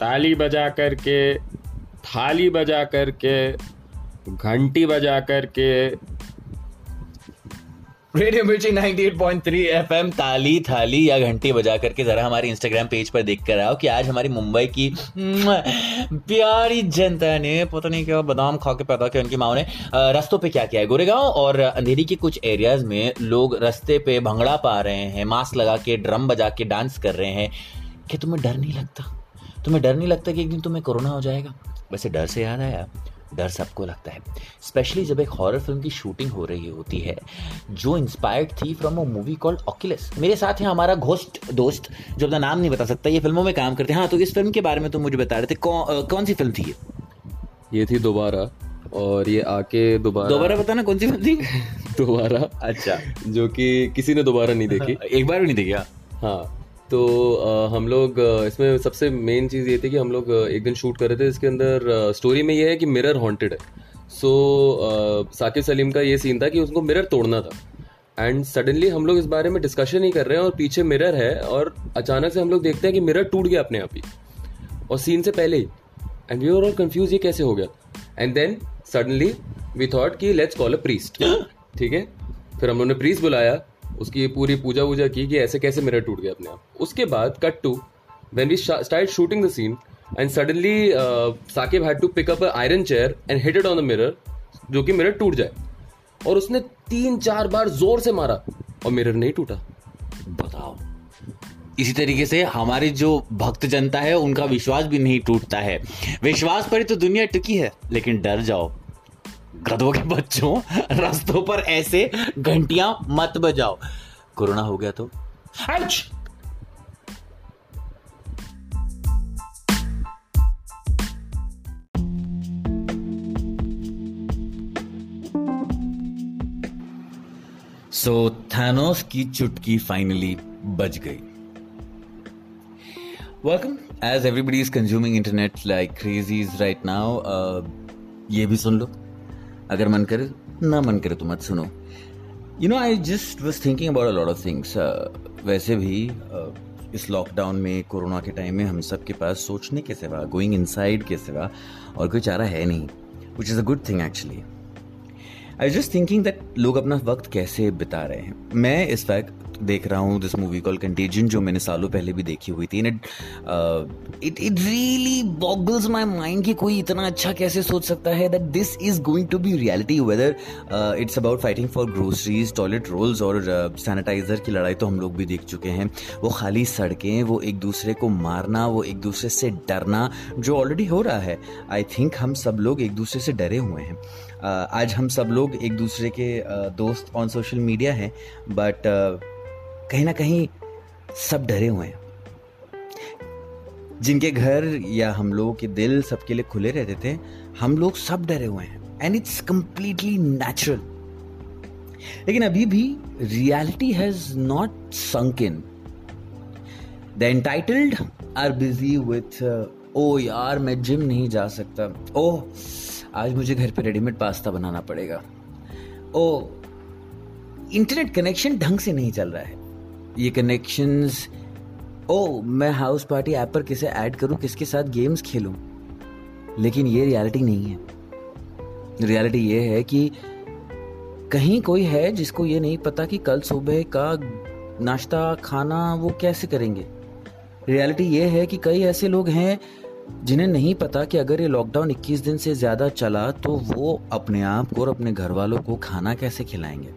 ताली बजा करके, थाली बजा करके, घंटी बजा करके। रेडियो मिर्ची 98.3 एफएम ताली, थाली या घंटी बजा करके जरा हमारे इंस्टाग्राम पेज पर देख कर आओ कि आज हमारी मुंबई की प्यारी जनता ने, पता नहीं क्या बादाम खा के पैदा किया उनकी माओ ने रस्तों पे क्या किया है? गोरेगांव और अंधेरी के कुछ एरियाज़ में लोग रस्ते पे भंगड़ा पा रहे हैं, मास्क लगा के ड्रम बजा के डांस कर रहे हैं। क्या तुम्हें डर नहीं लगता? तुम्हें डर नहीं लगता कि एक दिन तुम्हें कोरोना हो जाएगा? वैसे डर से याद आया। डर सबको लगता है। स्पेशली जब एक हॉरर फ़िल्म की शूटिंग हो रही होती है जो इंस्पायर्ड थी from a movie called Oculus मेरे साथ है हमारा घोस्ट दोस्त जो अपना नाम नहीं बता सकता ये फ़िल्मों में काम करते हैं। हाँ तो इस फ़िल्म के बारे में तुम मुझे बता रहे थे कौ, आ, कौन सी फ़िल्म थी ये? ये थी दोबारा और ये आके दोबारा दोबारा बताना कौन सी फ़िल्म थी? दोबारा। अच्छा। जो कि किसी ने दोबारा नहीं देखी। एक बार भी नहीं देखी हाँ, हाँ। तो आ, हम लोग इसमें सबसे मेन चीज़ ये थी कि हम लोग एक दिन शूट कर रहे थे इसके अंदर स्टोरी में ये है कि मिरर हॉन्टेड है। सो साकिब सलीम का ये सीन था कि उसको मिरर तोड़ना था। एंड सडनली हम लोग इस बारे में डिस्कशन ही कर रहे हैं और पीछे मिरर है और अचानक से हम लोग देखते हैं कि मिरर टूट गया अपने आप ही। और सीन से पहले ही। And we are all confuse ये कैसे हो गया। And then suddenly we thought कि लेट्स कॉल अ प्रीस्ट ठीक है? फिर हम लोगों ने प्रीस्ट बुलाया। उसकी पूरी पूजा वूजा की कि ऐसे कैसे मिरर टूट गया अपने आप। उसके बाद cut to when we start shooting the scene and suddenly Saqib had to pick up iron chair and hit it on the mirror जो कि मिरर टूट जाए। और उसने तीन चार बार ज़ोर से मारा, और मिरर नहीं टूटा। बताओ। इसी तरीके से हमारी जो भक्त जनता है, उनका विश्वास भी नहीं टूटता है। विश्वास पर ही तो दुनिया टिकी है, लेकिन डर जाओ। गधों के बच्चों, रास्तों पर ऐसे घंटियाँ मत बजाओ। कोरोना हो गया तो? सो थैनोस की चुटकी फाइनली बज गई। Welcome as everybody is consuming internet like crazies right now ये भी सुन लो। अगर मन करे ना मन करे तो मत सुनो। You know I just was thinking about a lot of things वैसे भी uh, इस लॉकडाउन में कोरोना के टाइम में हम सब के पास सोचने के सिवा गोइंग इनसाइड के सिवा और कोई चारा है नहीं which is a good thing actually I just thinking that लोग अपना वक्त कैसे बिता रहे हैं। मैं इस वक्त देख रहा हूँ दिस मूवी कॉल कंटेजन जो मैंने सालों पहले भी देखी हुई थी। It it it really boggles my mind कि कोई इतना अच्छा कैसे सोच सकता है that this is going to be reality whether it's about fighting for groceries toilet rolls और सैनिटाइजर uh, की लड़ाई तो हम लोग भी देख चुके हैं। वो खाली सड़कें वो एक दूसरे को मारना वो एक दूसरे से डरना जो ऑलरेडी हो रहा है। आई थिंक हम सब लोग एक दूसरे से डरे हुए हैं। आज हम सब लोग एक दूसरे के दोस्त ऑन सोशल मीडिया हैं बट कहीं ना कहीं सब डरे हुए हैं। जिनके घर या हम लोगों के दिल सबके लिए खुले रहते थे, हम लोग सब डरे हुए हैं एंड इट्स कंप्लीटली नेचुरल लेकिन अभी भी reality has not sunk in the entitled are busy with ओ यार, मैं जिम नहीं जा सकता। ओ आज मुझे घर पे रेडीमेड पास्ता बनाना पड़ेगा। ओ इंटरनेट कनेक्शन ढंग से नहीं चल रहा है। ये कनेक्शंस ओ, मैं हाउस पार्टी ऐप पर किसे ऐड करूँ, किसके साथ गेम्स खेलूं? लेकिन ये रियलिटी नहीं है। रियलिटी ये है कि कहीं कोई है जिसको ये नहीं पता कि कल सुबह का नाश्ता, खाना वो कैसे करेंगे। रियलिटी ये है कि कई ऐसे लोग हैं जिन्हें नहीं पता कि अगर ये लॉकडाउन 21 दिन से ज़्यादा चला तो वो अपने आप को और अपने घर वालों को खाना कैसे खिलाएँगे?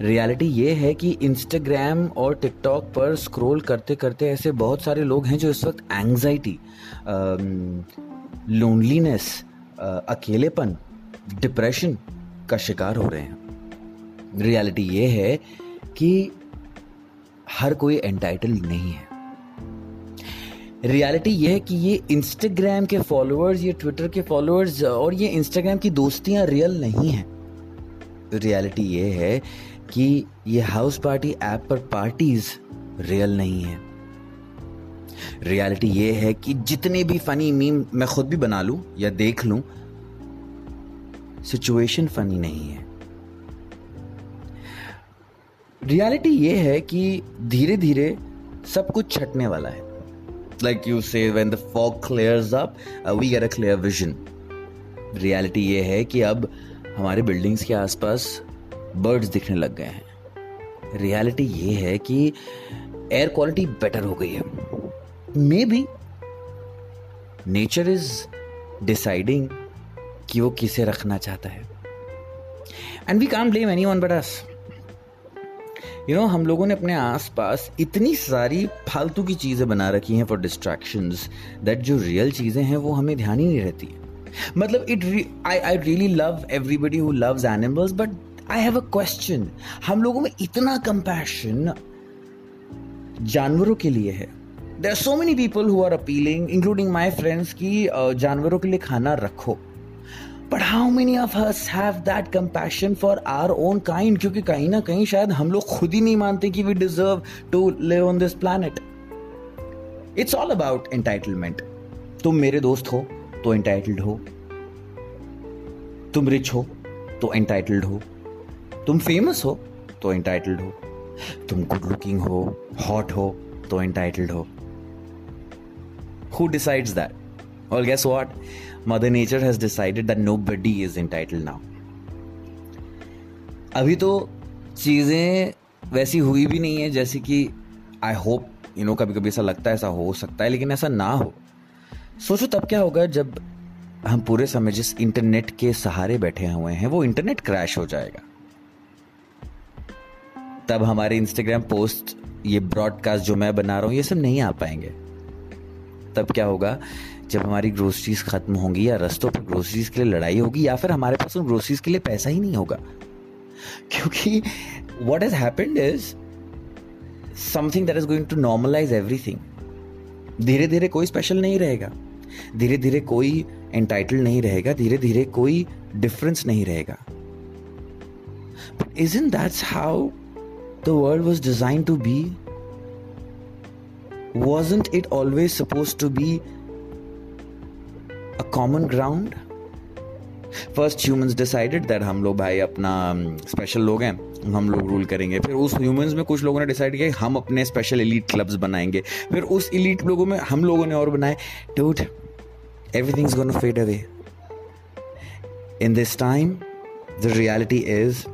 रियलिटी ये है कि इंस्टाग्राम और टिकटॉक पर स्क्रॉल करते करते ऐसे बहुत सारे लोग हैं जो इस वक्त एंग्जाइटी लोनलीनेस अकेलेपन डिप्रेशन का शिकार हो रहे हैं। रियलिटी ये है कि हर कोई एंटाइटल्ड नहीं है। रियलिटी ये है कि ये इंस्टाग्राम के फॉलोअर्स ये ट्विटर के फॉलोअर्स और ये इंस्टाग्राम की दोस्तियाँ रियल नहीं है। रियलिटी ये है कि ये हाउस पार्टी ऐप पर पार्टीज़ रियल नहीं है। रियलिटी ये है कि जितने भी फनी मीम मैं खुद भी बना लूँ या देख लूँ सिचुएशन फनी नहीं है। रियलिटी ये है कि धीरे धीरे सब कुछ छटने वाला है। Like you say when the fog clears up uh, we get a clear vision. Reality ये है कि अब हमारे बिल्डिंग्स के आसपास बर्ड्स दिखने लग गए हैं। रियलिटी ये है कि एयर क्वालिटी बेटर हो गई है। Maybe nature is deciding कि वो किसे रखना चाहता है। And we can't blame anyone but us you know हम लोगों ने अपने आसपास इतनी सारी फालतू की चीज़ें बना रखी हैं फॉर डिस्ट्रैक्शंस दैट जो रियल चीज़ें हैं, वो हमें ध्यान ही नहीं रहती मतलब it I I really love everybody who loves animals but I have a question हम लोगों में इतना कंपैशन जानवरों के लिए है। There are so many people who are appealing including my friends की जानवरों के लिए खाना रखो। But how many of us have that compassion for our own kind क्योंकि कहीं ना कहीं शायद हम लोग खुद ही नहीं मानते कि we deserve to live on this planet it's all about entitlement तुम मेरे दोस्त हो तो एंटाइटल्ड हो. तुम रिच हो तो एंटाइटल्ड हो. तुम फ़ेमस हो तो एंटाइटल्ड हो. तुम गुड लुकिंग हो हॉट हो तो एंटाइटल्ड हो. Who decides that guess what mother nature has decided that nobody is entitled now अभी तो चीज़ें वैसी हुई भी नहीं है, जैसे कि आई होप यू नो कभी कभी ऐसा लगता है, ऐसा हो सकता है, लेकिन ऐसा ना हो। सोचो तब क्या होगा जब हम पूरे समय जिस इंटरनेट के सहारे बैठे हुए हैं, वो इंटरनेट क्रैश हो जाएगा। तब हमारे इंस्टाग्राम पोस्ट ये ब्रॉडकास्ट जो मैं बना रहा हूँ, ये सब नहीं आ पाएँगे। तब क्या होगा? जब हमारी ग्रोसरीज खत्म होंगी या रस्तों पर ग्रोसरीज के लिए लड़ाई होगी या फिर हमारे पास उन ग्रोसरीज के लिए पैसा ही नहीं होगा। क्योंकि what is happened is something that is going to normalize everything धीरे धीरे कोई स्पेशल नहीं रहेगा। धीरे धीरे कोई एंटाइटल नहीं रहेगा। धीरे धीरे कोई डिफरेंस नहीं रहेगा। But is in that's how the world was design to be wasn't it always supposed to be a common ground? First humans decided that हम लोग भाई अपना स्पेशल um, लोग हैं हम लोग रूल करेंगे। फिर उस ह्यूमंस में कुछ लोगों ने डिसाइड किया हम अपने स्पेशल एलीट क्लब्स बनाएँगे। फिर उस एलीट लोगों में हम लोगों ने और बनाए। Dude everything is gonna fade away in this time the reality is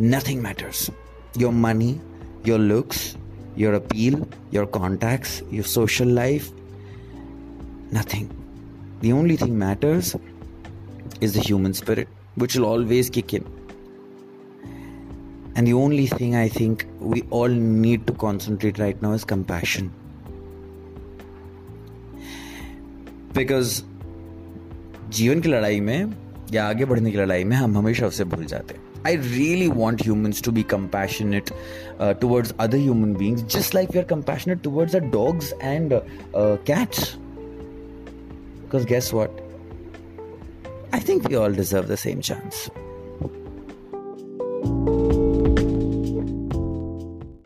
nothing matters your money your looks your appeal your contacts your social life Nothing. The only thing matters is the human spirit, which will always kick in. And the only thing I think we all need to concentrate right now is compassion. Because जीवन की लड़ाई में या आगे बढ़ने की लड़ाई में हम हमेशा उसे भूल जाते हैं I really want humans to be compassionate uh, towards other human beings, just like we are compassionate towards our dogs and uh, uh, cats. because guess what? I think we all deserve the same chance.